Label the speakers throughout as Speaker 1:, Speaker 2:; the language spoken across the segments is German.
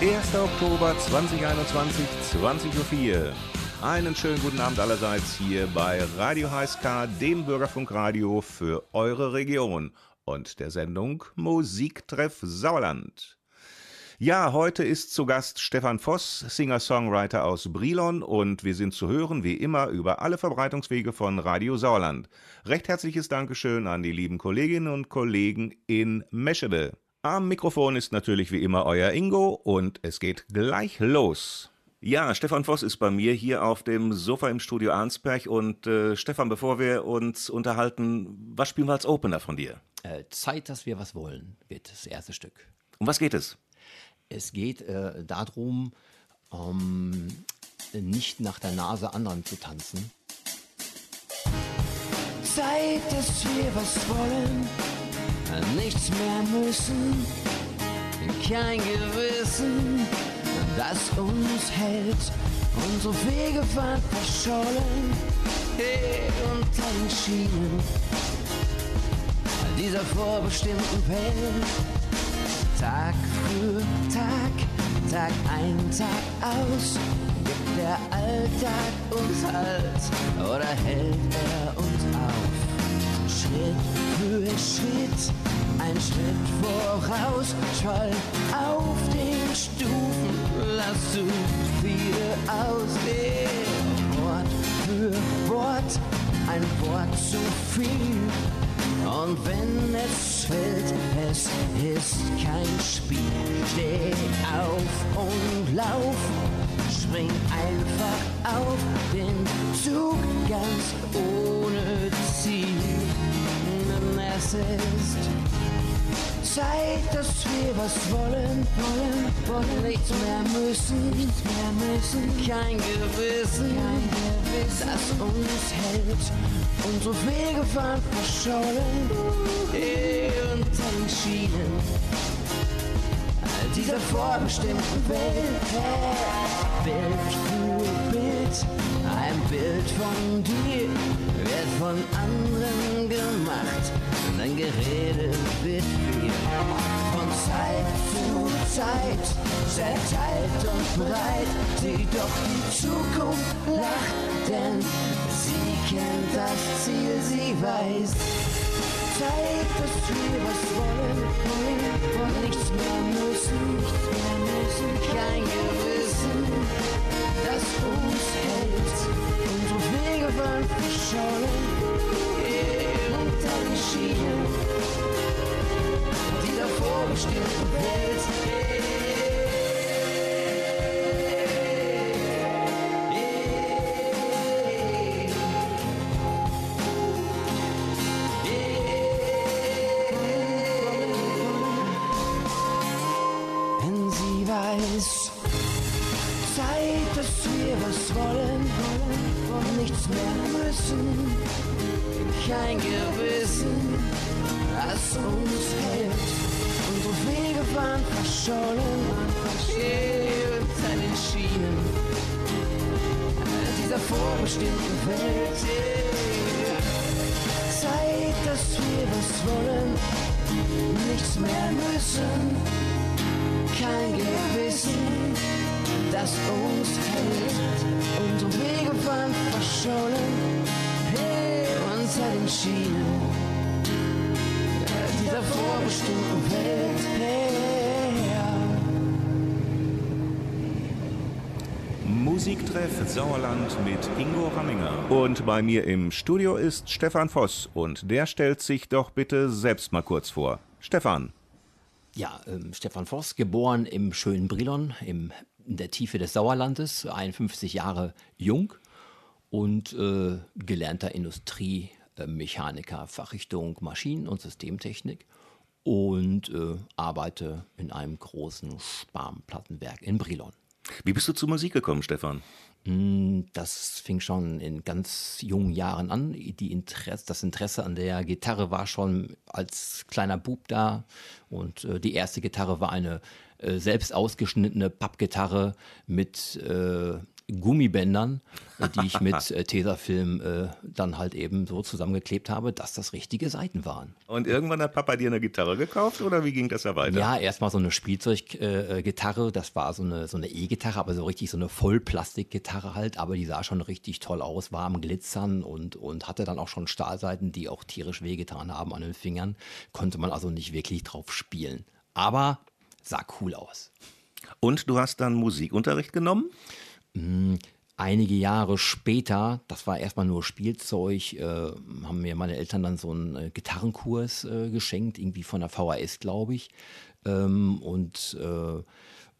Speaker 1: 1. Oktober 2021, 20.04 Uhr. Einen schönen guten Abend allerseits hier bei Radio HSK, dem Bürgerfunkradio für eure Region und der Sendung Musiktreff Sauerland. Ja, heute ist zu Gast Stefan Voss, Singer-Songwriter aus Brilon und wir sind zu hören wie immer über alle Verbreitungswege von Radio Sauerland. Recht herzliches Dankeschön an die lieben Kolleginnen und Kollegen in Meschede. Am Mikrofon ist natürlich wie immer euer Ingo und es geht gleich los. Ja, Stefan Voss ist bei mir hier auf dem Sofa im Studio Arnsberg und äh, Stefan, bevor wir uns unterhalten, was spielen wir als Opener von dir?
Speaker 2: Äh, Zeit, dass wir was wollen, wird das erste Stück.
Speaker 1: Um was geht es?
Speaker 2: Es geht äh, darum, ähm, nicht nach der Nase anderen zu tanzen.
Speaker 3: Zeit, dass wir was wollen nichts mehr müssen, kein Gewissen, das uns hält. Unsere Wege waren verschollen, hey, unter den Schienen dieser vorbestimmten Welt. Tag für Tag, Tag ein, Tag aus, gibt der Alltag uns Halt oder hält er uns auf? Schritt für Schritt, ein Schritt voraus, Scholl auf den Stufen, lass zu viele ausgehen. Wort für Wort, ein Wort zu viel. Und wenn es fällt, es ist kein Spiel. Steh auf und lauf, spring einfach auf den Zug ganz ohne Ziel. Es ist Zeit, dass wir was wollen, wollen, wollen, nichts mehr müssen, nichts mehr müssen, kein Gewissen, kein Gewissen, das uns hält. Unsere Wege waren verschollen, unter den Schienen all dieser vorbestimmten Welt, Bild für Bild, ein Bild von dir wird von anderen gemacht dein Gerede wird viel. Von Zeit zu Zeit, zerteilt und breit, sieh doch die Zukunft lacht, denn sie kennt das Ziel, sie weiß. Zeit, dass wir was wollen, wollen, wollen nichts mehr müssen, nichts mehr müssen, kein Gewissen, das uns hält. Unsere Wege waren verschollen unter Schienen dieser vorbestimmten Welt. Was wollen, wollen, wollen nichts mehr müssen kein Gewissen, das uns hält. Unsere Wege waren verschollen, unter den Schienen dieser vorbestimmten Welt. Zeit, dass wir was wollen, nichts mehr müssen, kein Gewissen, das uns hält. Unsere Wege waren verschollen unter den Schienen dieser vorbestimmten Welt.
Speaker 1: Musiktreff Sauerland mit Ingo Ramminger. Und bei mir im Studio ist Stefan Voss und der stellt sich doch bitte selbst mal kurz vor. Stefan.
Speaker 2: Ja, ähm, Stefan Voss, geboren im schönen Brilon, im, in der Tiefe des Sauerlandes, 51 Jahre jung und äh, gelernter Industriemechaniker, Fachrichtung Maschinen- und Systemtechnik und äh, arbeite in einem großen Sparmplattenwerk in Brilon.
Speaker 1: Wie bist du zur Musik gekommen, Stefan?
Speaker 2: Hm, das fing schon in ganz jungen Jahren an. Die Interesse, das Interesse an der Gitarre war schon als kleiner Bub da. Und äh, die erste Gitarre war eine äh, selbst ausgeschnittene Pappgitarre mit äh, Gummibändern, äh, die ich mit äh, Tesafilm äh, dann halt eben so zusammengeklebt habe, dass das richtige Seiten waren.
Speaker 1: Und irgendwann hat Papa dir eine Gitarre gekauft oder wie ging das da weiter?
Speaker 2: Ja, erstmal so eine Spielzeuggitarre, äh, das war so eine so eine E-Gitarre, aber so richtig so eine Vollplastikgitarre halt, aber die sah schon richtig toll aus, war am Glitzern und, und hatte dann auch schon Stahlseiten, die auch tierisch wehgetan haben an den Fingern. Konnte man also nicht wirklich drauf spielen. Aber sah cool aus.
Speaker 1: Und du hast dann Musikunterricht genommen?
Speaker 2: Mm, einige Jahre später, das war erstmal nur Spielzeug, äh, haben mir meine Eltern dann so einen äh, Gitarrenkurs äh, geschenkt, irgendwie von der VHS, glaube ich. Ähm, und äh,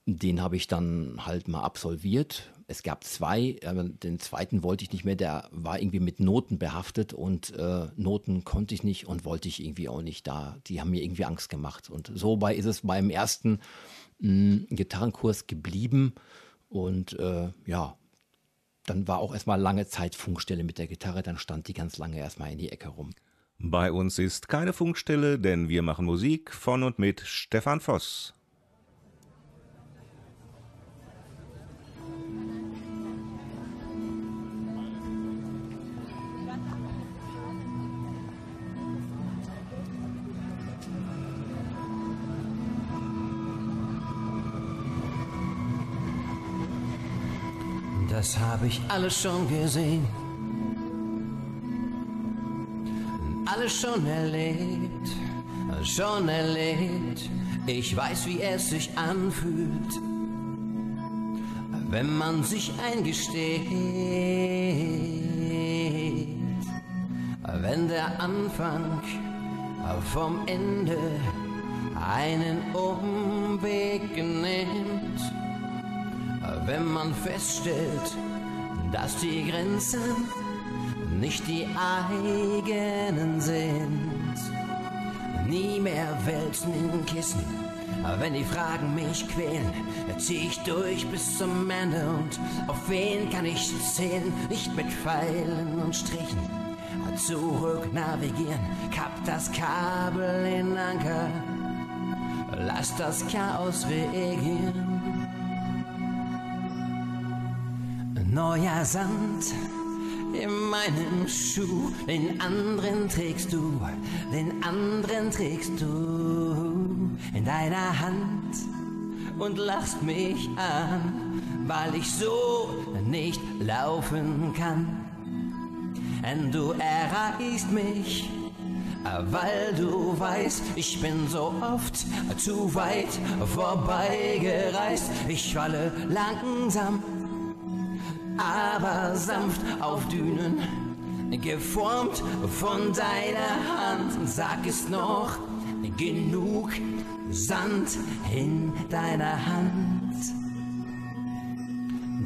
Speaker 2: den habe ich dann halt mal absolviert. Es gab zwei, den zweiten wollte ich nicht mehr, der war irgendwie mit Noten behaftet und äh, Noten konnte ich nicht und wollte ich irgendwie auch nicht da. Die haben mir irgendwie Angst gemacht. Und so bei ist es beim ersten mh, Gitarrenkurs geblieben. Und äh, ja, dann war auch erstmal lange Zeit Funkstelle mit der Gitarre, dann stand die ganz lange erstmal in die Ecke rum.
Speaker 1: Bei uns ist keine Funkstelle, denn wir machen Musik von und mit Stefan Voss.
Speaker 3: Das habe ich alles schon gesehen. Alles schon erlebt, schon erlebt. Ich weiß, wie es sich anfühlt, wenn man sich eingesteht. Wenn der Anfang vom Ende einen Umweg nimmt wenn man feststellt, dass die Grenzen nicht die eigenen sind. Nie mehr wälzen in Kissen, wenn die Fragen mich quälen, zieh ich durch bis zum Ende und auf wen kann ich zählen? Nicht mit Pfeilen und Strichen. Zurück navigieren, kapp das Kabel in Anker, lass das Chaos regieren. Neuer Sand in meinem Schuh, den anderen trägst du, den anderen trägst du in deiner Hand und lachst mich an, weil ich so nicht laufen kann. Und du erreichst mich, weil du weißt, ich bin so oft zu weit vorbeigereist. Ich falle langsam aber sanft auf Dünen, geformt von deiner Hand. Sag es noch, genug Sand in deiner Hand.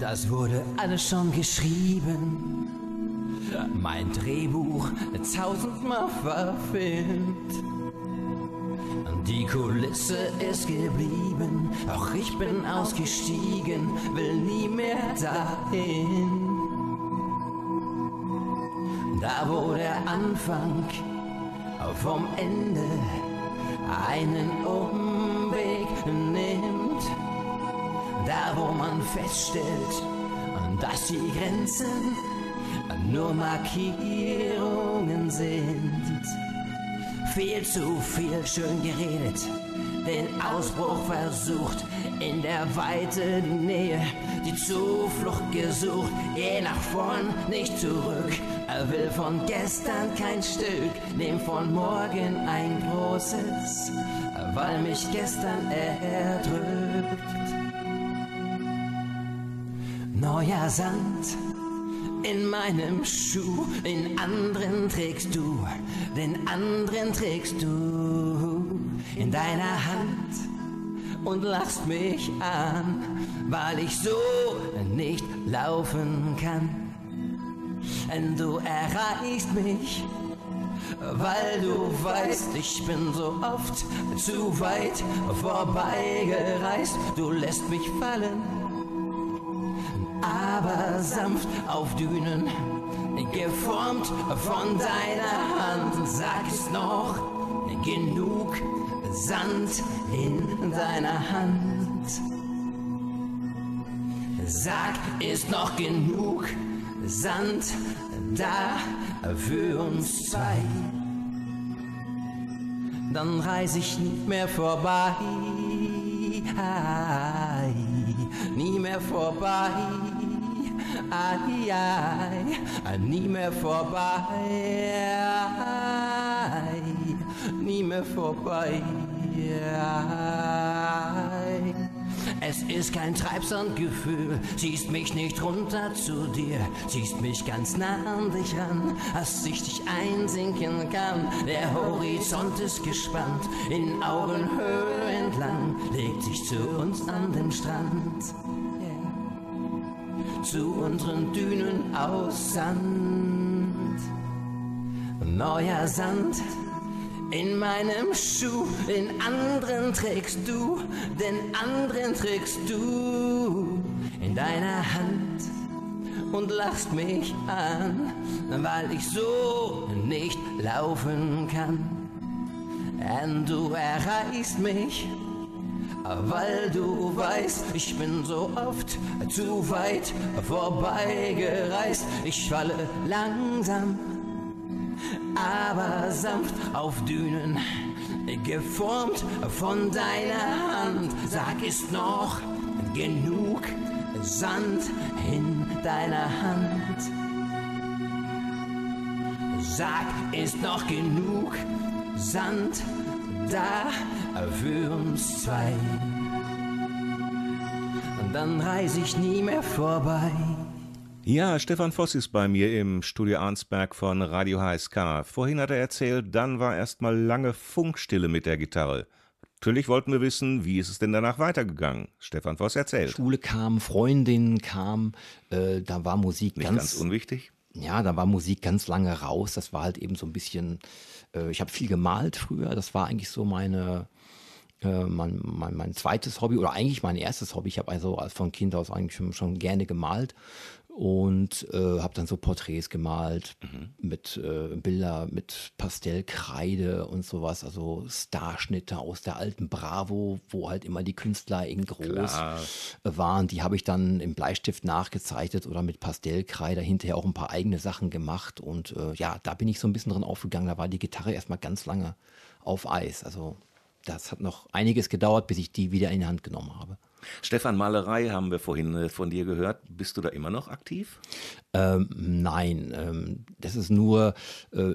Speaker 3: Das wurde alles schon geschrieben, mein Drehbuch tausendmal verfilmt. Die Kulisse ist geblieben, doch ich bin ausgestiegen, will nie mehr dahin. Da wo der Anfang vom Ende einen Umweg nimmt, da wo man feststellt, dass die Grenzen nur Markierungen sind viel zu viel schön geredet, den Ausbruch versucht, in der Weite die Nähe, die Zuflucht gesucht, je nach vorn, nicht zurück. Er will von gestern kein Stück, nehm von morgen ein großes, weil mich gestern erdrückt. Neuer Sand in meinem Schuh, den anderen trägst du, den anderen trägst du in deiner Hand und lachst mich an, weil ich so nicht laufen kann. Du erreichst mich, weil du weißt, ich bin so oft zu weit vorbeigereist. Du lässt mich fallen aber sanft auf Dünen, geformt von deiner Hand. Sag es noch, genug Sand in deiner Hand. Sag, ist noch genug Sand da für uns zwei? Dann reis ich nicht mehr vorbei, nie mehr vorbei, ai, ai, nie mehr vorbei, nie mehr vorbei. Ai. Es ist kein Treibsandgefühl, ziehst mich nicht runter zu dir, ziehst mich ganz nah an dich ran, dass ich dich einsinken kann. Der Horizont ist gespannt, in Augenhöhe entlang, legt sich zu uns an den Strand. Zu unseren Dünen aus Sand, neuer Sand in meinem Schuh, den anderen trägst du, den anderen trägst du in deiner Hand und lachst mich an, weil ich so nicht laufen kann. Und du erreichst mich, weil du weißt, ich bin so oft zu weit vorbeigereist. Ich falle langsam aber sanft auf Dünen, geformt von deiner Hand. Sag, ist noch genug Sand in deiner Hand? Sag, ist noch genug Sand da für uns zwei? Und dann reise ich nie mehr vorbei.
Speaker 1: Ja, Stefan Voss ist bei mir im Studio Arnsberg von Radio HSK. Vorhin hat er erzählt, dann war erstmal lange Funkstille mit der Gitarre. Natürlich wollten wir wissen, wie ist es denn danach weitergegangen? Stefan Voss erzählt.
Speaker 2: Schule kam, Freundinnen kam, äh, da war Musik
Speaker 1: Nicht
Speaker 2: ganz,
Speaker 1: ganz unwichtig.
Speaker 2: Ja, da war Musik ganz lange raus. Das war halt eben so ein bisschen, äh, ich habe viel gemalt früher. Das war eigentlich so meine, äh, mein, mein, mein zweites Hobby oder eigentlich mein erstes Hobby. Ich habe also von Kind aus eigentlich schon, schon gerne gemalt und äh, habe dann so Porträts gemalt mhm. mit äh, Bilder mit Pastellkreide und sowas, also Starschnitte aus der alten Bravo, wo halt immer die Künstler in groß Klar. waren. Die habe ich dann im Bleistift nachgezeichnet oder mit Pastellkreide hinterher auch ein paar eigene Sachen gemacht und äh, ja, da bin ich so ein bisschen drin aufgegangen. Da war die Gitarre erstmal ganz lange auf Eis. Also das hat noch einiges gedauert, bis ich die wieder in die Hand genommen habe.
Speaker 1: Stefan, Malerei haben wir vorhin äh, von dir gehört. Bist du da immer noch aktiv?
Speaker 2: Ähm, nein, ähm, das ist nur äh,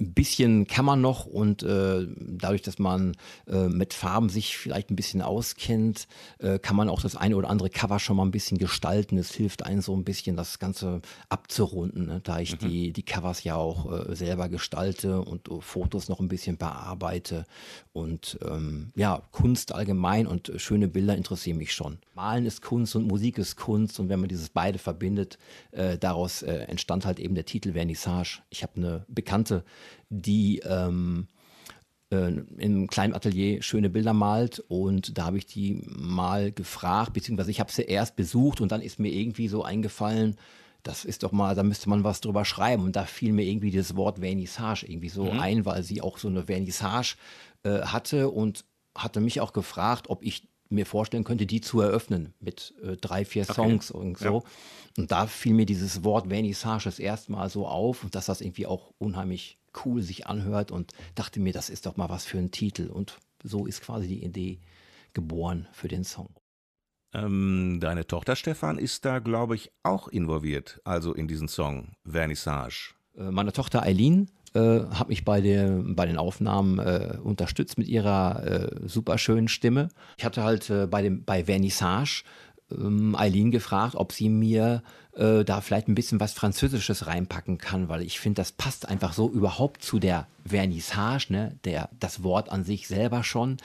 Speaker 2: ein bisschen kann man noch und äh, dadurch, dass man äh, mit Farben sich vielleicht ein bisschen auskennt, äh, kann man auch das eine oder andere Cover schon mal ein bisschen gestalten. Es hilft einem so ein bisschen, das Ganze abzurunden, ne? da ich mhm. die, die Covers ja auch äh, selber gestalte und uh, Fotos noch ein bisschen bearbeite. Und ähm, ja, Kunst allgemein und schöne Bilder interessieren mich schon. Malen ist Kunst und Musik ist Kunst und wenn man dieses beide verbindet, äh, daraus äh, entstand halt eben der Titel Vernissage. Ich habe eine bekannte die ähm, äh, im kleinen Atelier schöne Bilder malt und da habe ich die mal gefragt, beziehungsweise ich habe sie erst besucht und dann ist mir irgendwie so eingefallen, das ist doch mal, da müsste man was drüber schreiben und da fiel mir irgendwie das Wort Vernissage irgendwie so mhm. ein, weil sie auch so eine Vernissage äh, hatte und hatte mich auch gefragt, ob ich mir vorstellen könnte, die zu eröffnen mit äh, drei, vier Songs okay. und so. Ja. Und da fiel mir dieses Wort Vernissage das erste Mal so auf und dass das irgendwie auch unheimlich cool sich anhört und dachte mir, das ist doch mal was für ein Titel. Und so ist quasi die Idee geboren für den Song.
Speaker 1: Ähm, deine Tochter Stefan ist da, glaube ich, auch involviert, also in diesen Song Vernissage.
Speaker 2: Äh, meine Tochter Eileen äh, hat mich bei, der, bei den Aufnahmen äh, unterstützt mit ihrer äh, superschönen Stimme. Ich hatte halt äh, bei, dem, bei Vernissage Eileen gefragt, ob sie mir äh, da vielleicht ein bisschen was Französisches reinpacken kann, weil ich finde, das passt einfach so überhaupt zu der Vernissage, ne? der, das Wort an sich selber schon,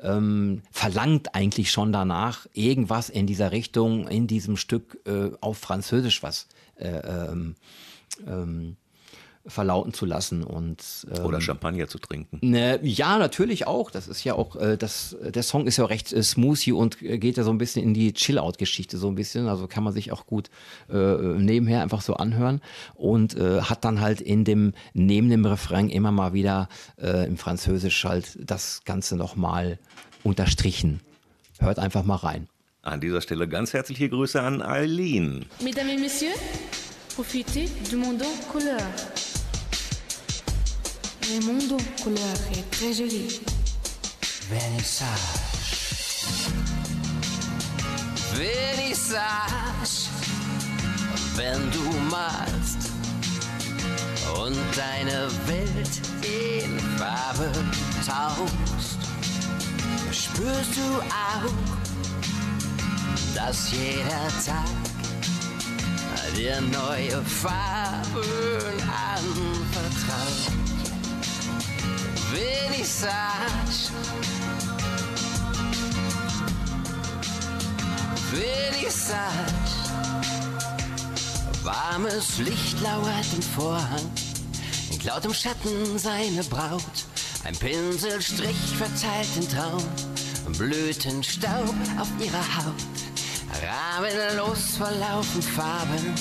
Speaker 2: ähm, verlangt eigentlich schon danach, irgendwas in dieser Richtung, in diesem Stück äh, auf Französisch was äh, ähm, ähm verlauten zu lassen und
Speaker 1: ähm, oder Champagner zu trinken.
Speaker 2: Ne, ja, natürlich auch. Das ist ja auch äh, das der Song ist ja auch recht äh, smoothie und äh, geht ja so ein bisschen in die Chill-out-Geschichte so ein bisschen. Also kann man sich auch gut äh, nebenher einfach so anhören und äh, hat dann halt in dem neben dem Refrain immer mal wieder äh, im Französisch halt das Ganze noch mal unterstrichen. Hört einfach mal rein.
Speaker 1: An dieser Stelle ganz herzliche Grüße an Eileen.
Speaker 4: Mesdames et messieurs, profitez du monde couleur. Le monde couleur est très joli.
Speaker 3: Vernissage. Vernissage. Wenn du malst und deine Welt in Farbe tauchst, spürst du auch, dass jeder Tag dir neue Farben anvertraut. Vernissage. Vernissage. Warmes Licht lauert im Vorhang, in klautem Schatten seine Braut. Ein Pinselstrich verteilt den Traum, Blütenstaub auf ihrer Haut. Rahmenlos verlaufen Farben,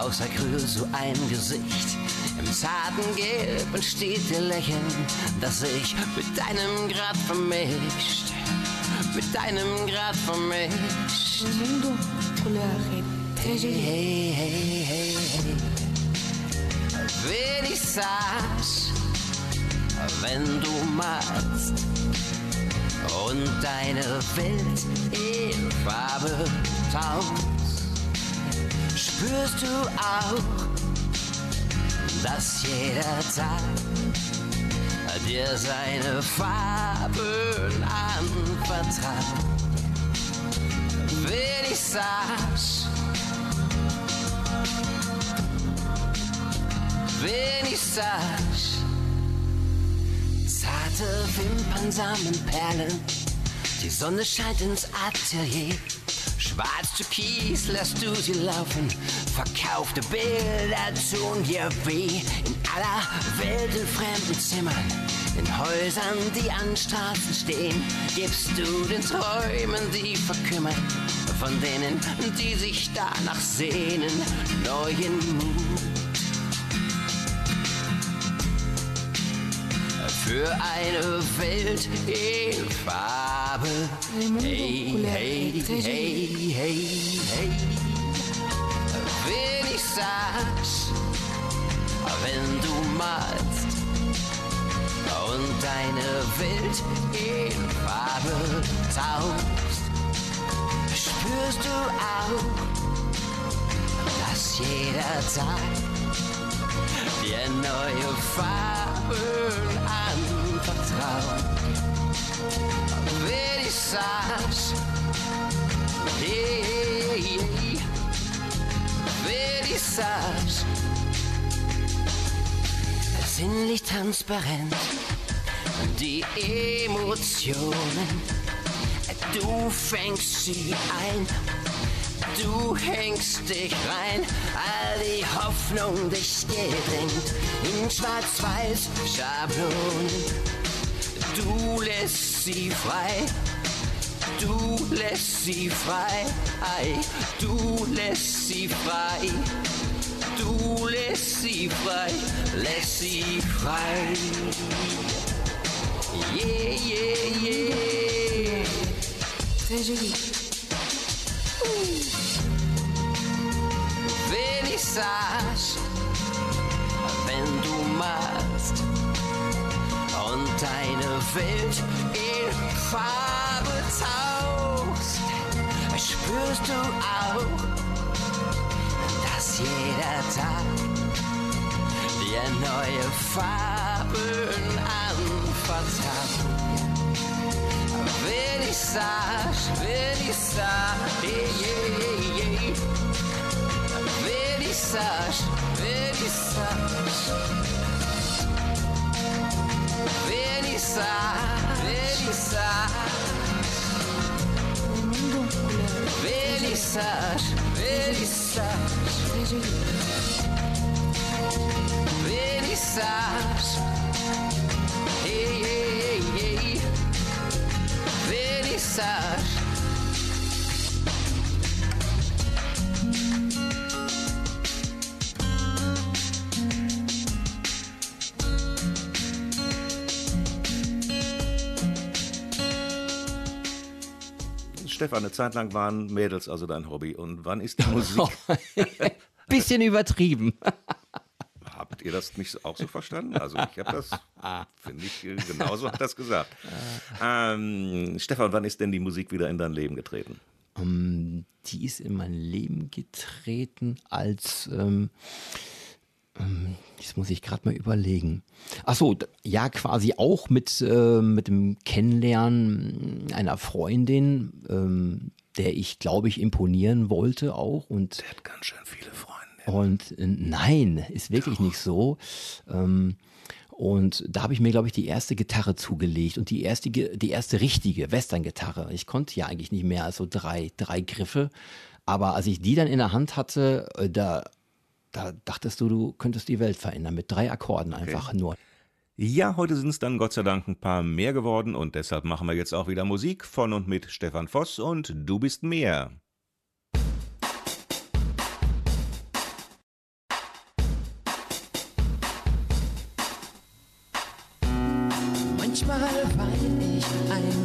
Speaker 3: außer Acryl so ein Gesicht. Im zarten Gelb entsteht ihr Lächeln, das sich mit deinem Grad vermischt. Mit deinem Grad vermischt.
Speaker 4: Joli.
Speaker 3: Hey, hey, hey, hey. Vernissage, wenn du malst und deine Welt in Farbe tauchst, spürst du auch, dass jeder Tag dir seine Farben anvertraut. Vernissage. Vernissage. Zarte Perlen. Die Sonne scheint ins Atelier. Schwarz türkis lässt du sie laufen. Verkaufte Bilder tun dir weh. In aller Welt in fremden Zimmern. In Häusern, die an Straßen stehen, gibst du den Träumen, die verkümmern, von denen, die sich danach sehnen, neuen Mut. Für eine Welt in Farbe. Hey, hey, hey, hey, hey. Vernissage, wenn du malst und deine Welt in Farbe tauchst, spürst du auch, dass jeder Tag dir neue Farben anvertraut. Vernissage, hey, Vernissage, sinnlich transparent, die Emotionen, du fängst sie ein du hängst dich rein, all die Hoffnung dich gedrängt in schwarz-weiß Schablonen. Du lässt sie frei, du lässt sie frei, ei, du lässt sie frei, du lässt sie frei, lässt sie frei. Yeah, yeah, yeah.
Speaker 4: Très joli.
Speaker 3: Vernissage, wenn du malst und deine Welt in Farbe tauchst, spürst du auch, dass jeder Tag dir neue Farben anvertraut. Vernissage, Vernissage, yeah, yeah, yeah. Vernissage, Vernissage. Vernissage, Vernissage.
Speaker 4: Le monde couleur
Speaker 1: Stefan, eine Zeit lang waren Mädels also dein Hobby. Und wann ist die Musik?
Speaker 2: Bisschen übertrieben.
Speaker 1: Habt ihr das nicht auch so verstanden? Also ich habe das, finde ich, genauso hat das gesagt. Ähm, Stefan, wann ist denn die Musik wieder in dein Leben getreten?
Speaker 2: Um, ähm, die ist in mein Leben getreten als, ähm, ähm, das muss ich gerade mal überlegen. Ach so, ja, quasi auch mit, äh, mit dem Kennenlernen einer Freundin, ähm, der ich, glaube ich, imponieren wollte auch. Und
Speaker 1: der hat ganz schön viele Freunde.
Speaker 2: Und äh, nein, ist wirklich Doch. nicht so. Ähm, und da habe ich mir, glaube ich, die erste Gitarre zugelegt und die erste, die erste richtige Western-Gitarre. Ich konnte ja eigentlich nicht mehr als so drei, drei Griffe. Aber als ich die dann in der Hand hatte, äh, da, da dachtest du, du könntest die Welt verändern mit drei Akkorden einfach okay. nur.
Speaker 1: Ja, heute sind es dann Gott sei Dank ein paar mehr geworden und deshalb machen wir jetzt auch wieder Musik von und mit Stefan Voss und Du bist mehr.
Speaker 3: Manchmal wein ich einfach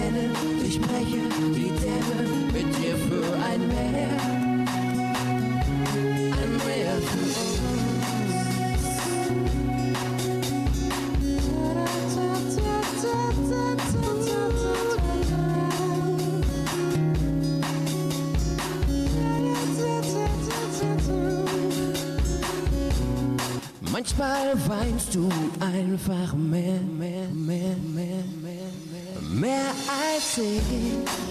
Speaker 3: das ich spreche die Dämme mit dir für ein Meer. Manchmal weinst du einfach mehr, mehr als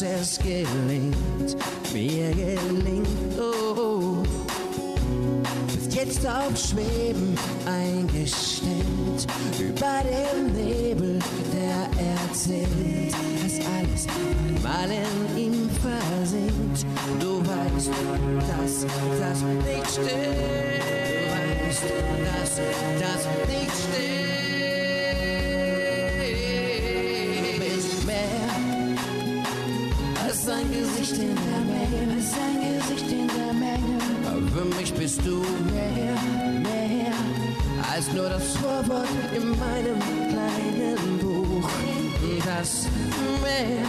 Speaker 3: dass es gelingt. Mir gelingt, oh. Bist jetzt auf Schweben bist du mehr, mehr als nur das Vorwort in meinem kleinen Buch. Das mehr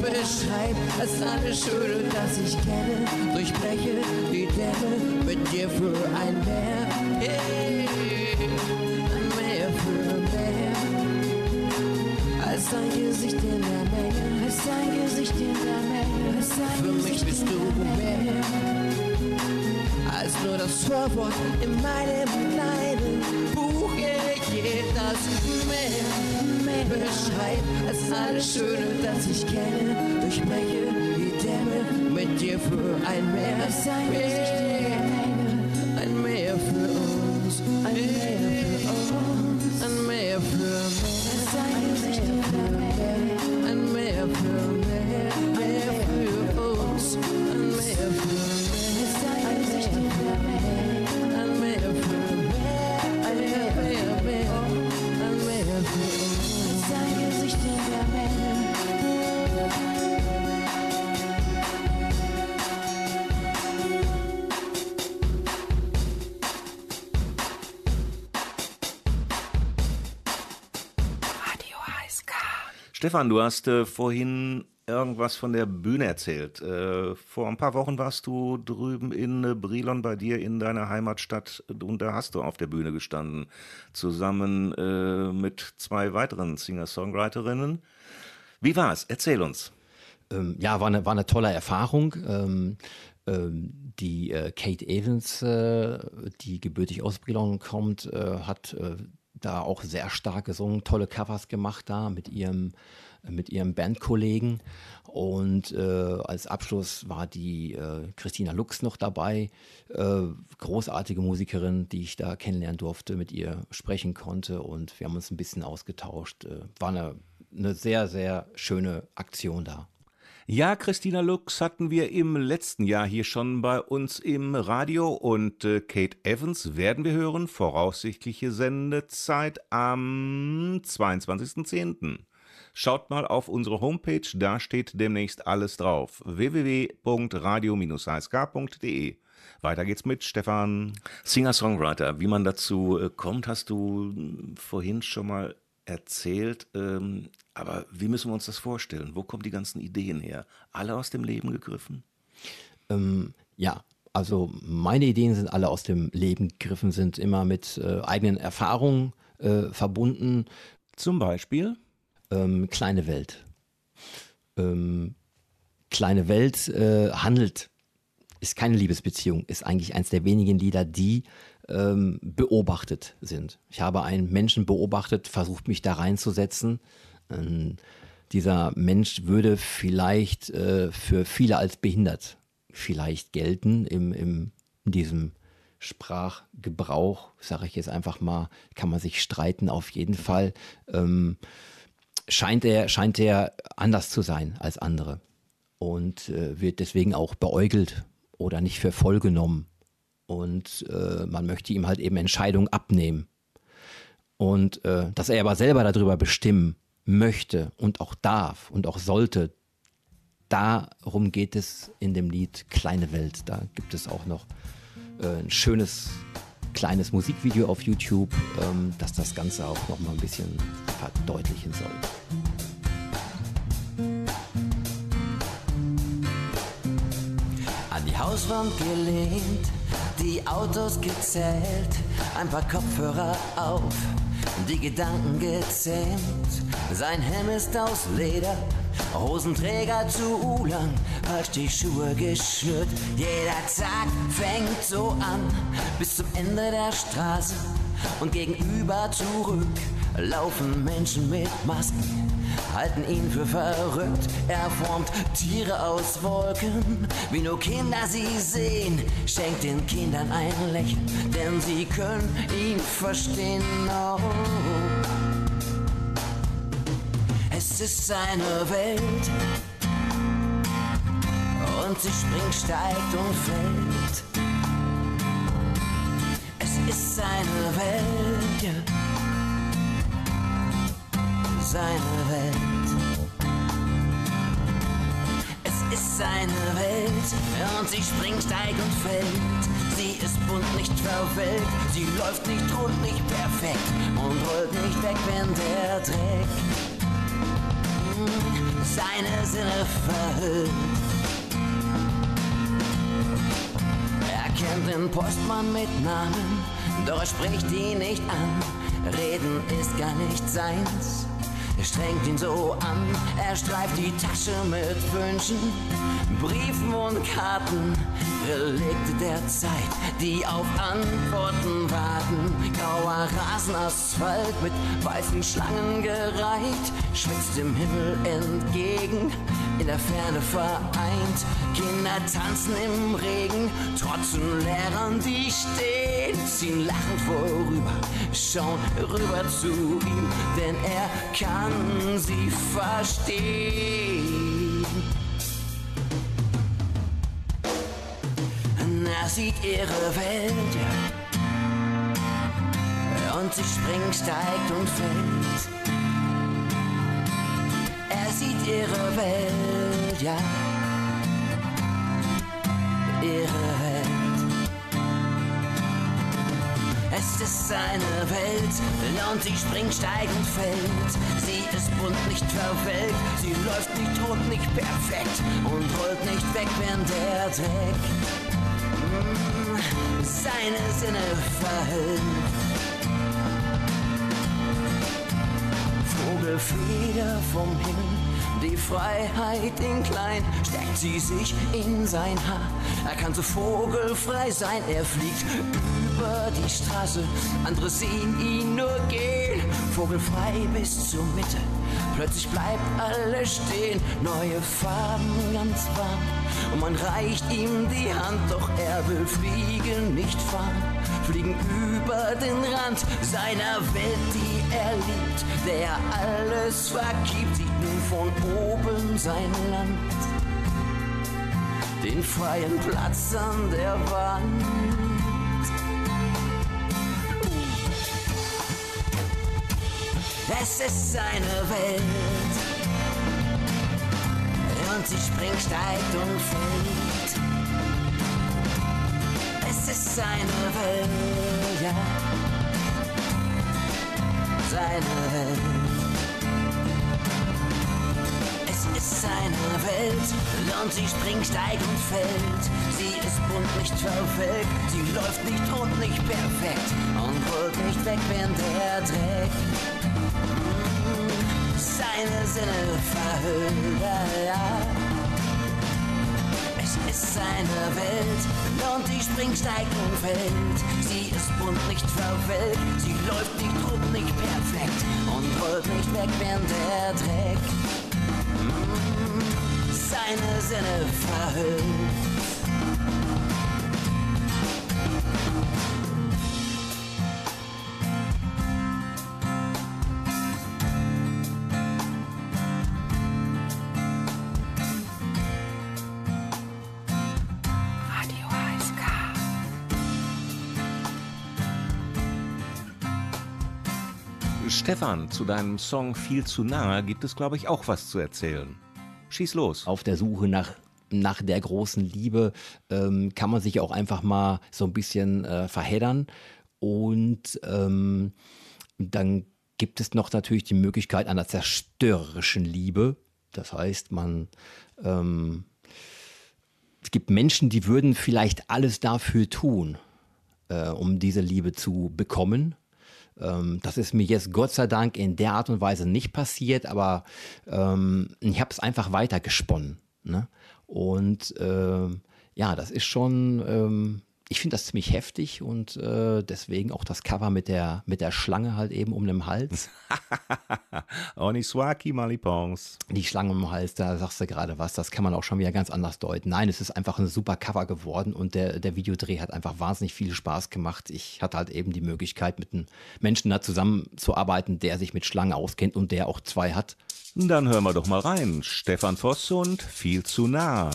Speaker 3: beschreibt als alles Schöne, das ich kenne. Durchbreche die Dämme mit dir für ein Meer. Hey, mehr für mehr. Als ein Gesicht in der Menge, als ein Gesicht in der Menge, Für mich bist du mehr. Als nur das Vorwort in meinem kleinen Buch, geht das mehr, mehr beschreibt als alles Schöne, das ich kenne. Durchbreche die Dämme mit dir für ein Meer, Meer, ein
Speaker 1: Stefan, du hast äh, vorhin irgendwas von der Bühne erzählt. Äh, vor ein paar Wochen warst du drüben in äh, Brilon bei dir in deiner Heimatstadt und da hast du auf der Bühne gestanden, zusammen äh, mit zwei weiteren Singer-Songwriterinnen. Wie war's? Erzähl uns.
Speaker 2: Ähm, ja, war eine, war eine tolle Erfahrung. Ähm, ähm, die äh, Kate Evans, äh, die gebürtig aus Brilon kommt, äh, hat äh, da auch sehr stark gesungen, tolle Covers gemacht da mit ihrem, mit ihrem Bandkollegen. Und äh, als Abschluss war die äh, Christina Lux noch dabei, äh, großartige Musikerin, die ich da kennenlernen durfte, mit ihr sprechen konnte und wir haben uns ein bisschen ausgetauscht. Äh, war eine, eine sehr, sehr schöne Aktion da.
Speaker 1: Ja, Christina Lux hatten wir im letzten Jahr hier schon bei uns im Radio und äh, Kate Evans werden wir hören. Voraussichtliche Sendezeit am 22.10. Schaut mal auf unsere Homepage, da steht demnächst alles drauf. www.radio-hsk.de weiter geht's mit Stefan. Singer-Songwriter, wie man dazu äh, kommt, hast du äh, vorhin schon mal erzählt. Ähm, aber wie müssen wir uns das vorstellen? Wo kommen die ganzen Ideen her? Alle aus dem Leben gegriffen?
Speaker 2: Ähm, ja, also meine Ideen sind alle aus dem Leben gegriffen, sind immer mit äh, eigenen Erfahrungen äh, verbunden.
Speaker 1: Zum Beispiel?
Speaker 2: Ähm, kleine Welt. Ähm, kleine Welt äh, handelt, ist keine Liebesbeziehung, ist eigentlich eins der wenigen Lieder, die ähm, beobachtet sind. Ich habe einen Menschen beobachtet, versucht mich da reinzusetzen. Ähm, dieser Mensch würde vielleicht äh, für viele als behindert vielleicht gelten im, im, in diesem Sprachgebrauch, sage ich jetzt einfach mal, kann man sich streiten auf jeden Fall. Ähm, scheint er, scheint er anders zu sein als andere und äh, wird deswegen auch beäugelt oder nicht für voll genommen. Und äh, man möchte ihm halt eben Entscheidungen abnehmen. Und äh, dass er aber selber darüber bestimmen möchte und auch darf und auch sollte, darum geht es in dem Lied Kleine Welt. Da gibt es auch noch äh, ein schönes kleines Musikvideo auf YouTube, ähm, das das Ganze auch noch mal ein bisschen verdeutlichen soll.
Speaker 3: An die Hauswand gelehnt, die Autos gezählt, ein paar Kopfhörer auf, die Gedanken gezähmt. Sein Helm ist aus Leder, Hosenträger zu lang, falsch die Schuhe geschnürt. Jeder Tag fängt so an, bis zum Ende der Straße und gegenüber zurück laufen Menschen mit Masken, halten ihn für verrückt. Er formt Tiere aus Wolken, wie nur Kinder sie sehen. Schenkt den Kindern ein Lächeln, denn sie können ihn verstehen. Oh. Es ist seine Welt und sie springt, steigt und fällt. Es ist seine Welt. Seine Welt. Es ist seine Welt und sie springt, steigt und fällt. Sie ist bunt, nicht verwelkt, sie läuft nicht rund, nicht perfekt und rollt nicht weg, wenn der Dreck seine Sinne verhüllt. Er kennt den Postmann mit Namen, doch er spricht ihn nicht an. Reden ist gar nicht seins. Strengt ihn so an, er streift die Tasche mit Wünschen, Briefen und Karten, Relikte der Zeit, die auf Antworten warten. Grauer Rasenasphalt mit weißen Schlangen gereiht, schwitzt dem Himmel entgegen, in der Ferne vereint. Kinder tanzen im Regen, trotzen Lehrern, die stehen, ziehen lachend vorüber, schauen rüber zu ihm, denn er kann sie verstehen. Er sieht ihre Welt, ja. Und sie springt, steigt und fällt. Er sieht ihre Welt, ja. Ihre Welt. Es ist seine Welt und sie springt, steigt und fällt. Sie ist bunt, nicht verwelkt, sie läuft nicht rund, nicht perfekt und rollt nicht weg, wenn der Dreck mm, seine Sinne verhüllt. Vogelfeder vom Himmel, die Freiheit in klein, steckt sie sich in sein Haar. Er kann so vogelfrei sein, er fliegt über die Straße, andere sehen ihn nur gehen. Vogelfrei bis zur Mitte, plötzlich bleibt alles stehen, neue Farben ganz warm. Und man reicht ihm die Hand, doch er will fliegen, nicht fahren. Fliegen über den Rand seiner Welt, die er liebt, der alles vergibt, sieht nun von oben sein Land. Den freien Platz an der Wand. Es ist seine Welt. Und sie springt, steigt und fällt. Es ist seine Welt, ja. Seine Welt. Es ist seine Welt und sie springt, steigt und fällt. Sie ist bunt, nicht verwelkt, sie läuft nicht rund, nicht perfekt und rollt nicht weg, wenn der Dreck seine Sinne verhüllt. Ja. Es ist seine Welt und sie springt, steigt und fällt. Sie ist bunt, nicht verwelkt, sie läuft nicht rund, nicht perfekt und rollt nicht weg, wenn der Dreck mm, seine Sinne verhüllt.
Speaker 1: Stefan, zu deinem Song Viel zu nah gibt es, glaube ich, auch was zu erzählen. Schieß los.
Speaker 2: auf der Suche nach, nach der großen Liebe ähm, kann man sich auch einfach mal so ein bisschen äh, verheddern. Und ähm, dann gibt es noch natürlich die Möglichkeit einer zerstörerischen Liebe. Das heißt, man ähm, es gibt Menschen, die würden vielleicht alles dafür tun, äh, um diese Liebe zu bekommen. Ähm, das ist mir jetzt Gott sei Dank in der Art und Weise nicht passiert, aber ähm, ich habe es einfach weitergesponnen. Ne? Und ähm, ja, das ist schon, ähm, ich finde das ziemlich heftig und äh, deswegen auch das Cover mit der, mit der Schlange halt eben um den Hals.
Speaker 1: Oniswaki Malipons.
Speaker 2: Die Schlange um den Hals, da sagst du gerade was, das kann man auch schon wieder ganz anders deuten. Nein, es ist einfach ein super Cover geworden und der, der Videodreh hat einfach wahnsinnig viel Spaß gemacht. Ich hatte halt eben die Möglichkeit, mit einem Menschen da zusammenzuarbeiten, der sich mit Schlangen auskennt und der auch zwei hat.
Speaker 1: Dann hören wir doch mal rein. Stefan Voss und Viel zu nah.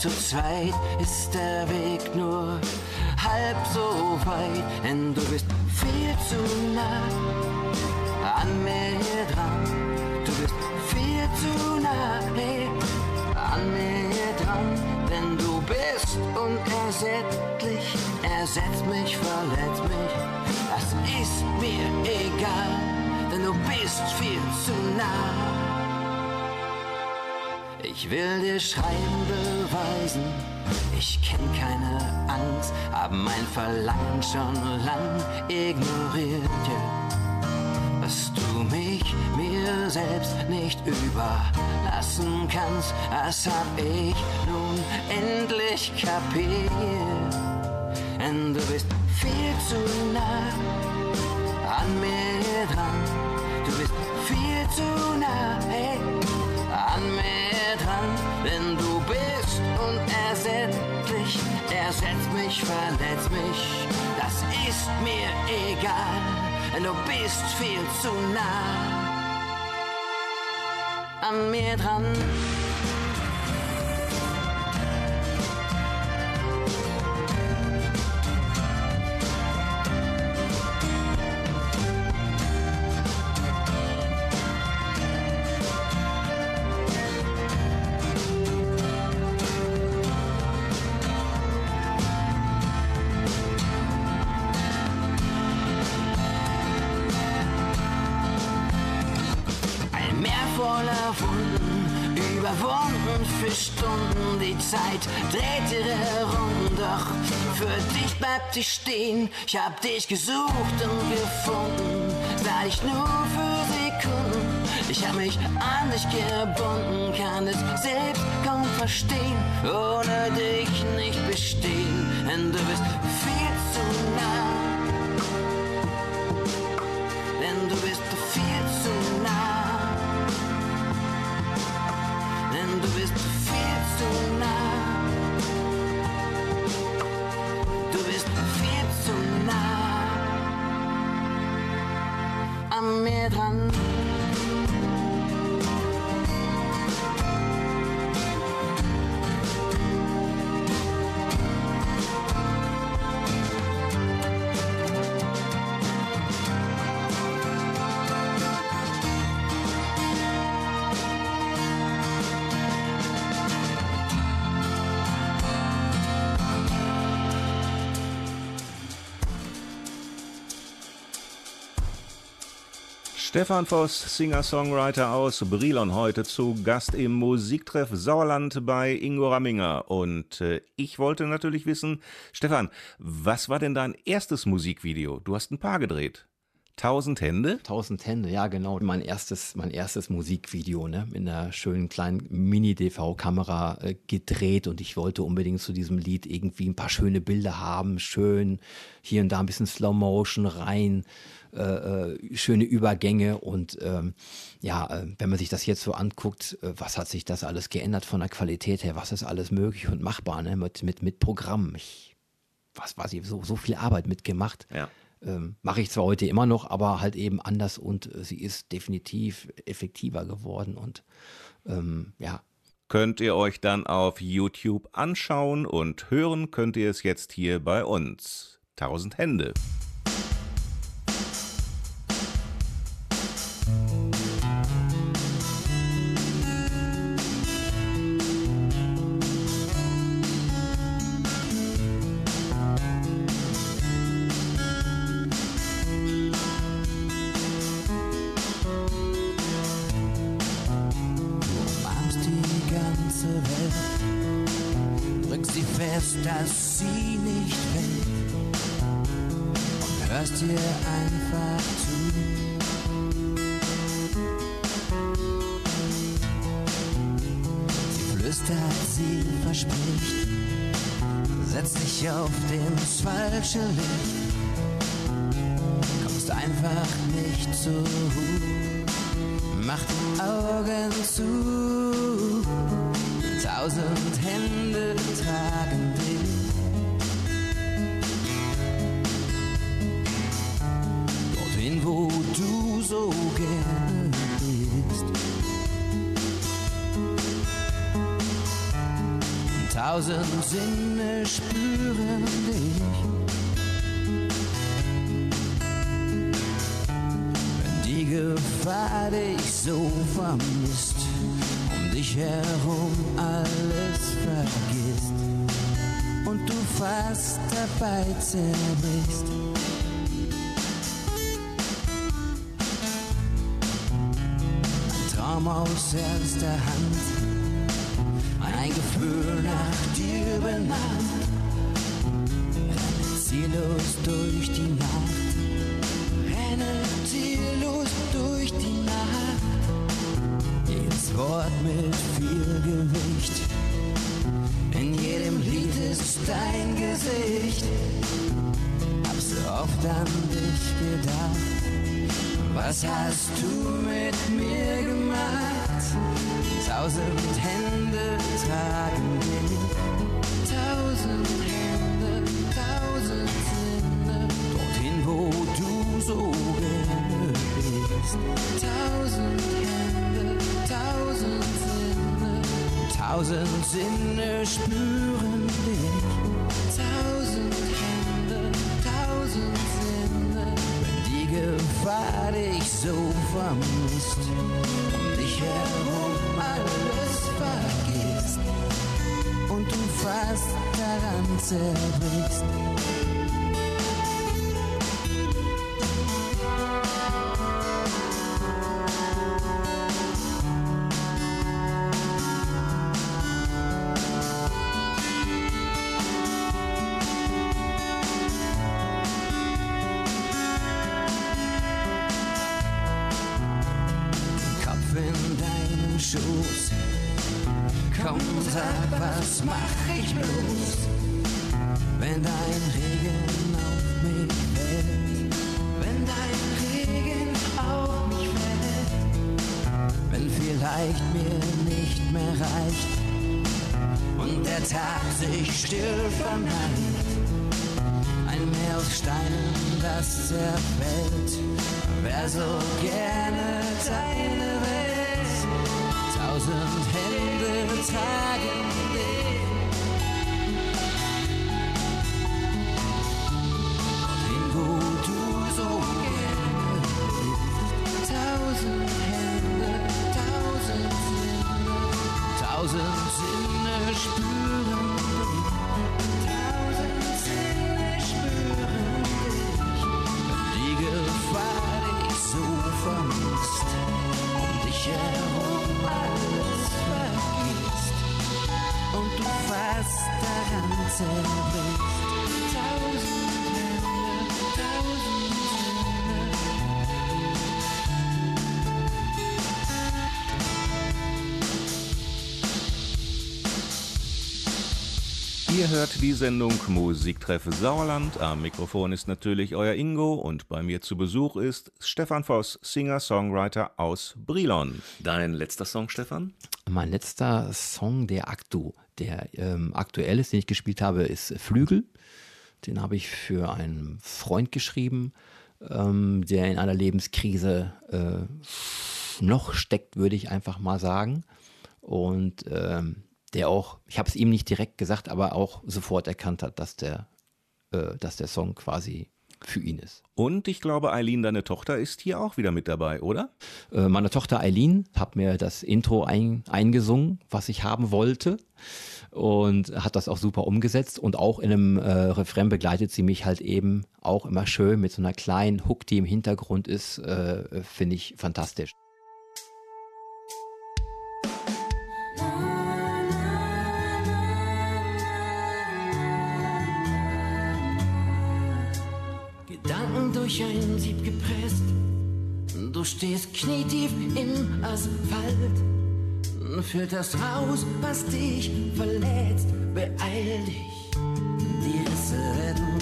Speaker 3: Zu zweit ist der Weg nur halb so weit, denn du bist viel zu nah an mir dran. Du bist viel zu nah hey, an mir dran, denn du bist unersättlich, ersetzt mich, verletzt mich, das ist mir egal, denn du bist viel zu nah. Ich will dir schreiben beweisen, ich kenn keine Angst, hab mein Verlangen schon lang ignoriert, yeah. Dass du mich mir selbst nicht überlassen kannst, das hab ich nun endlich kapiert. Denn du bist viel zu nah an mir dran, du bist viel zu nah, hey, an mir dran, denn du bist unersättlich, ersetzt mich, verletzt mich, das ist mir egal, denn du bist viel zu nah an mir dran. Dich stehen. Ich hab dich gesucht und gefunden, sah dich nur für Sekunden. Ich hab mich an dich gebunden, kann es selbst kaum verstehen, ohne dich nicht bestehen, denn du bist viel zu nah.
Speaker 1: Stefan Voss, Singer-Songwriter aus Brilon, heute zu Gast im Musiktreff Sauerland bei Ingo Ramminger. Und äh, ich wollte natürlich wissen, Stefan, was war denn dein erstes Musikvideo? Du hast ein paar gedreht. Tausend Hände?
Speaker 2: Tausend Hände, ja genau. Mein erstes, mein erstes Musikvideo, ne, mit einer schönen kleinen Mini-DV-Kamera äh, gedreht und ich wollte unbedingt zu diesem Lied irgendwie ein paar schöne Bilder haben, schön hier und da ein bisschen Slow Motion rein, äh, äh, schöne Übergänge und ähm, ja, äh, wenn man sich das jetzt so anguckt, äh, was hat sich das alles geändert von der Qualität her, was ist alles möglich und machbar, ne, mit, mit, mit Programmen. Ich, was weiß ich, so, so viel Arbeit mitgemacht.
Speaker 1: Ja.
Speaker 2: Ähm, Mache ich zwar heute immer noch, aber halt eben anders und äh, sie ist definitiv effektiver geworden und ähm, ja.
Speaker 1: Könnt ihr euch dann auf YouTube anschauen und hören könnt ihr es jetzt hier bei uns. Tausend Hände.
Speaker 3: Aus erster Hand, ein Gefühl nach dir benannt, ziellos durch die Nacht, renne ziellos durch die Nacht, jedes Wort mit viel Gewicht, in jedem Lied ist dein Gesicht, hab so oft an dich gedacht. Was hast du mit mir gemacht? Tausend Hände tragen dich. Tausend Hände, tausend Sinne. Dorthin, wo du so gerne bist. Tausend Hände, tausend Sinne. Tausend Sinne spüren dich. Gefahr dich so vermisst, um dich herum alles vergisst und du fast daran zerbrichst. Schoß. Komm, sag, was mach ich bloß, wenn dein Regen auf mich fällt? Wenn dein Regen auf mich fällt, wenn vielleicht mir nicht mehr reicht und der Tag sich still verneigt. Ein Meer aus Steinen, das zerfällt, wär so gerne deine. Tausend Hände tragen dich. Dorthin, wo du so gerne. Tausend Hände, tausend Sinne, tausend Sinne spüren
Speaker 1: Ihr hört die Sendung Musiktreff Sauerland. Am Mikrofon ist natürlich euer Ingo und bei mir zu Besuch ist Stefan Voss, Singer-Songwriter aus Brilon. Dein letzter Song, Stefan?
Speaker 2: Mein letzter Song, der Aktu, der ähm, aktuell ist, den ich gespielt habe, ist Flügel. Den habe ich für einen Freund geschrieben, ähm, der in einer Lebenskrise äh, noch steckt, würde ich einfach mal sagen. Und ähm, der auch, ich habe es ihm nicht direkt gesagt, aber auch sofort erkannt hat, dass der, äh, dass der Song quasi für ihn ist.
Speaker 1: Und ich glaube, Eileen, deine Tochter, ist hier auch wieder mit dabei, oder?
Speaker 2: Äh, meine Tochter Eileen hat mir das Intro ein, eingesungen, was ich haben wollte und hat das auch super umgesetzt und auch in einem äh, Refrain begleitet sie mich halt eben auch immer schön mit so einer kleinen Hook, die im Hintergrund ist, äh, finde ich fantastisch.
Speaker 3: Stehst knietief im Asphalt. Filterst raus, was dich verletzt. Beeil dich, die Risse werden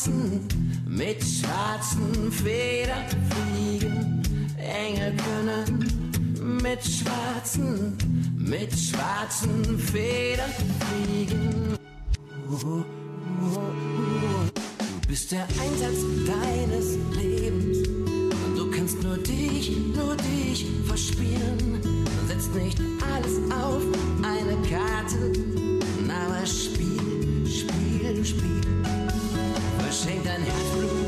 Speaker 3: schwarzen, mit schwarzen Federn fliegen. Engel können mit schwarzen, mit schwarzen Federn fliegen. Du bist der Einsatz deines Lebens. Du kannst nur dich, nur dich verspielen. Setzt nicht alles auf eine Karte, aber Spiel, Spiel, Spiel. Verschenk dein Herzblut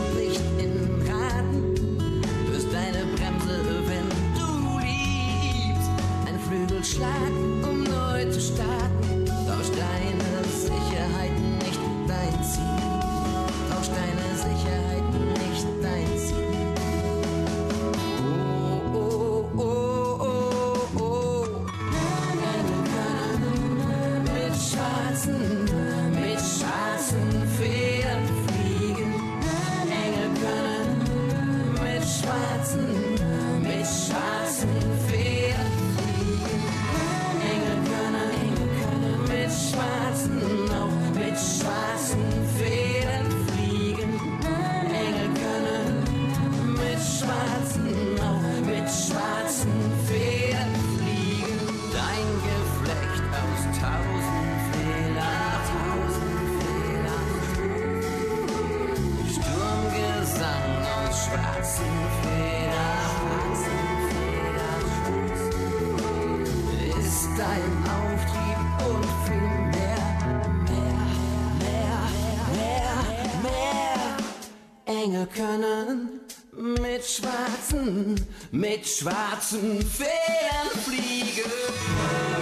Speaker 3: schwarzen Federn fliegen.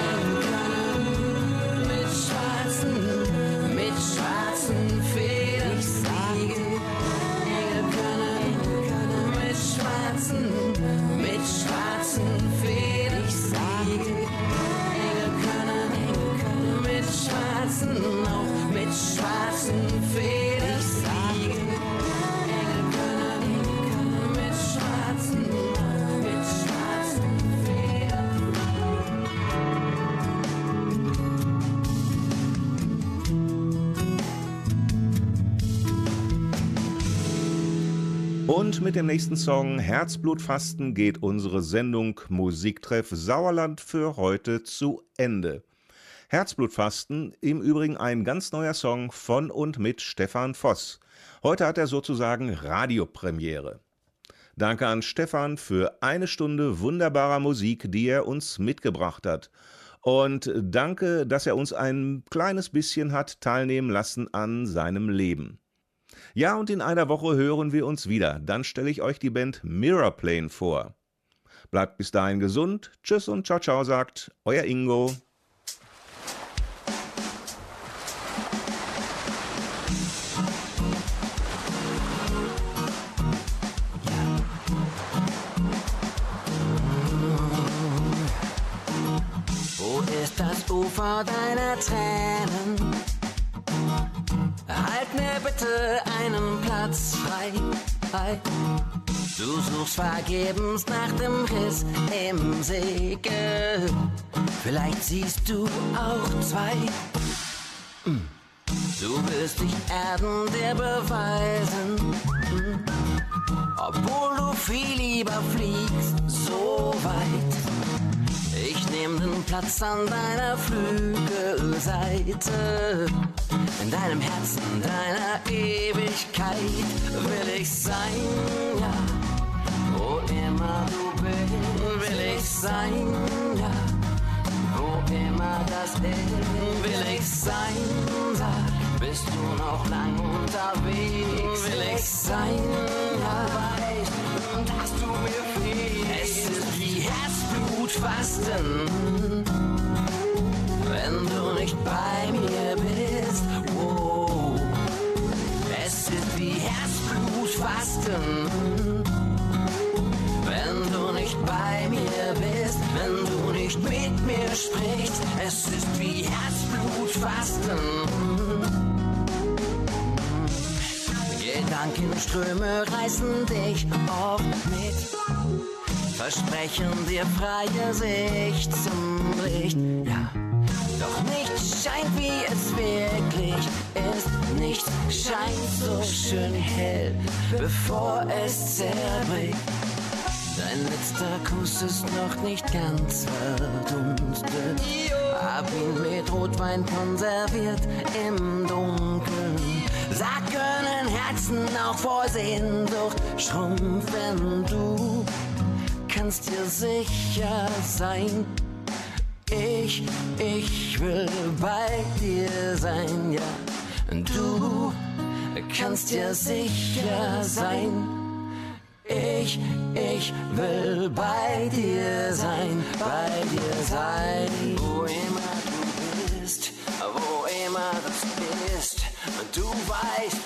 Speaker 3: Engel Und mit
Speaker 1: dem nächsten Song Herzblutfasten geht unsere Sendung Musiktreff Sauerland für heute zu Ende. Herzblutfasten, im Übrigen ein ganz neuer Song von und mit Stefan Voss. Heute hat er sozusagen Radiopremiere. Danke an Stefan für eine Stunde wunderbarer Musik, die er uns mitgebracht hat. Und danke, dass er uns ein kleines bisschen hat teilnehmen lassen an seinem Leben. Ja, und in einer Woche hören wir uns wieder. Dann stelle ich euch die Band Mirrorplane vor. Bleibt bis dahin gesund. Tschüss und ciao, ciao, sagt euer Ingo.
Speaker 3: Wo ist das Ufer deiner Tränen? Halt mir bitte einen Platz frei. Du suchst vergebens nach dem Riss im Segel. Vielleicht siehst du auch zwei. Du willst dich Erden dir beweisen. Obwohl du viel lieber fliegst, so weit. Ich nehm den Platz an deiner Flügelseite. In deinem Herzen, deiner Ewigkeit will ich sein, ja. Wo immer du bist, will ich sein, ja. Wo immer das ist, will ich sein, sag. Bist du noch lang unterwegs, will ich sein, ja. Weißt, dass du mir Herzblutfasten, wenn du nicht bei mir bist. Oh, es ist wie Herzblutfasten, wenn du nicht bei mir bist, wenn du nicht mit mir sprichst. Es ist wie Herzblutfasten. Gedankenströme reißen dich oft mit. Versprechen dir freie Sicht zum Licht, ja. Doch nichts scheint wie es wirklich ist. Nichts scheint so schön hell, bevor es zerbricht. Dein letzter Kuss ist noch nicht ganz verdunstet. Hab ihn mit Rotwein konserviert im Dunkeln. Sag, können Herzen auch vor Sehnsucht schrumpfen? Du kannst dir sicher sein. Ich, ich will bei dir sein, ja. Du kannst dir sicher sein. Ich, ich will bei dir sein, bei dir sein. Wo immer du bist, wo immer du bist, du weißt,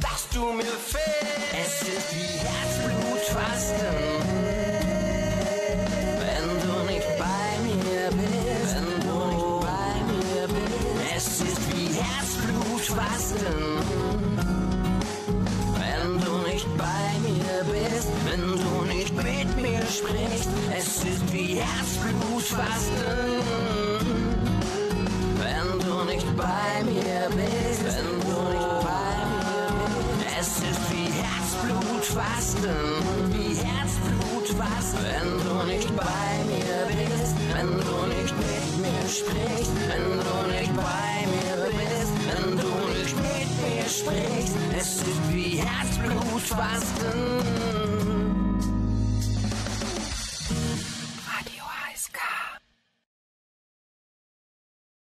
Speaker 3: dass du mir fehlst. Es ist wie Herzblutfasten. Sprichst, es ist wie Herzblutfasten. Wenn du nicht bei mir bist, wenn du nicht bei mir bist, es ist wie Herzblutfasten, wie Herzblutfasten. Wenn du nicht bei mir bist, wenn du nicht mit mir sprichst, wenn du nicht bei mir bist, wenn du nicht mit mir sprichst, es ist wie Herzblutfasten.